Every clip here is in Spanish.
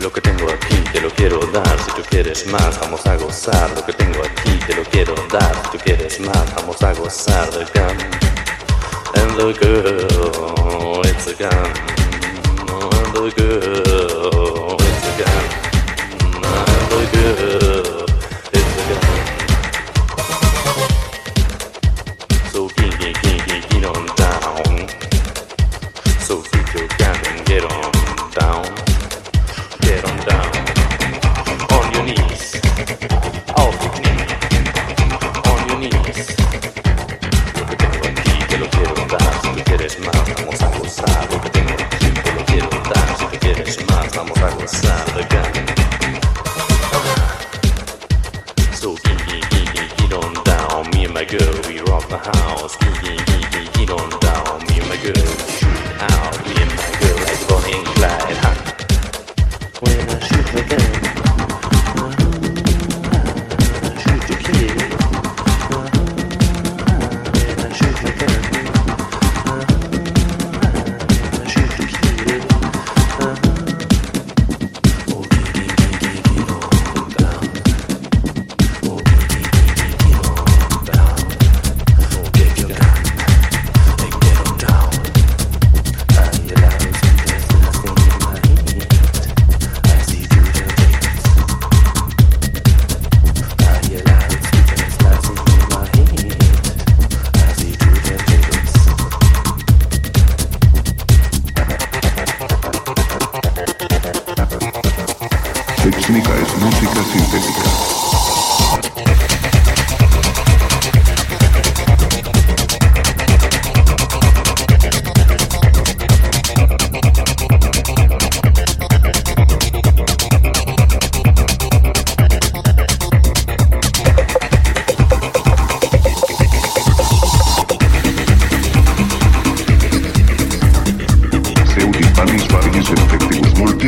lo que tengo aquí te lo quiero dar. Si tú quieres más, vamos a gozar. Lo que tengo aquí te lo quiero dar. Si tú quieres más, vamos a gozar. The gun and the girl, it's a gun and the girl.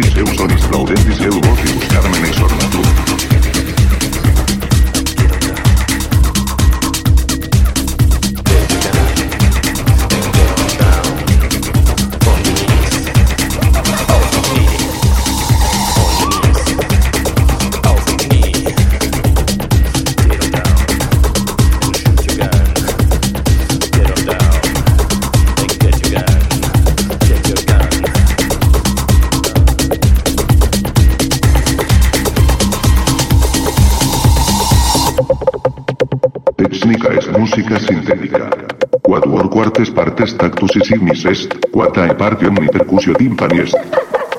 Deus do Disney, Deus do Disney, Carmen Sornatura. quartes partes tactus y signis est, quatae partium ni percussio timpani est.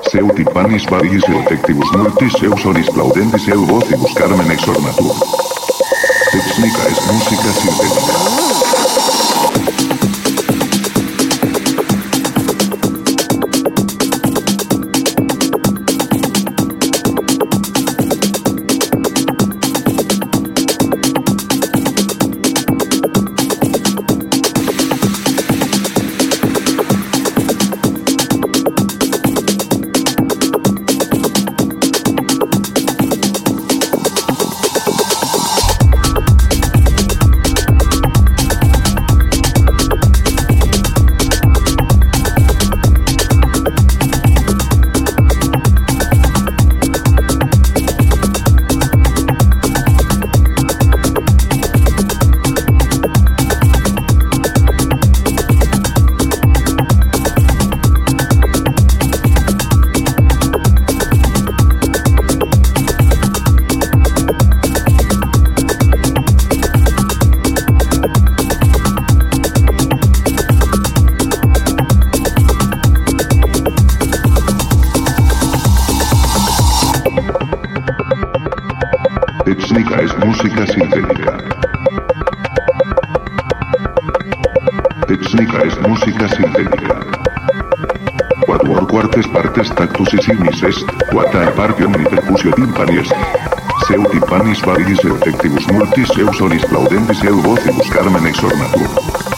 Seu timpanis variis effectivus multis seu plaudendis seu vocibus carmen exormatur. Texnica est música sintética. Técnica es música sintética. Quatuor quartes partes tactus y simis est, quata omni percusio timpani est. Seu timpanis variis et tectibus multis seu sonis plaudendis eu vocibus carmen exornatur.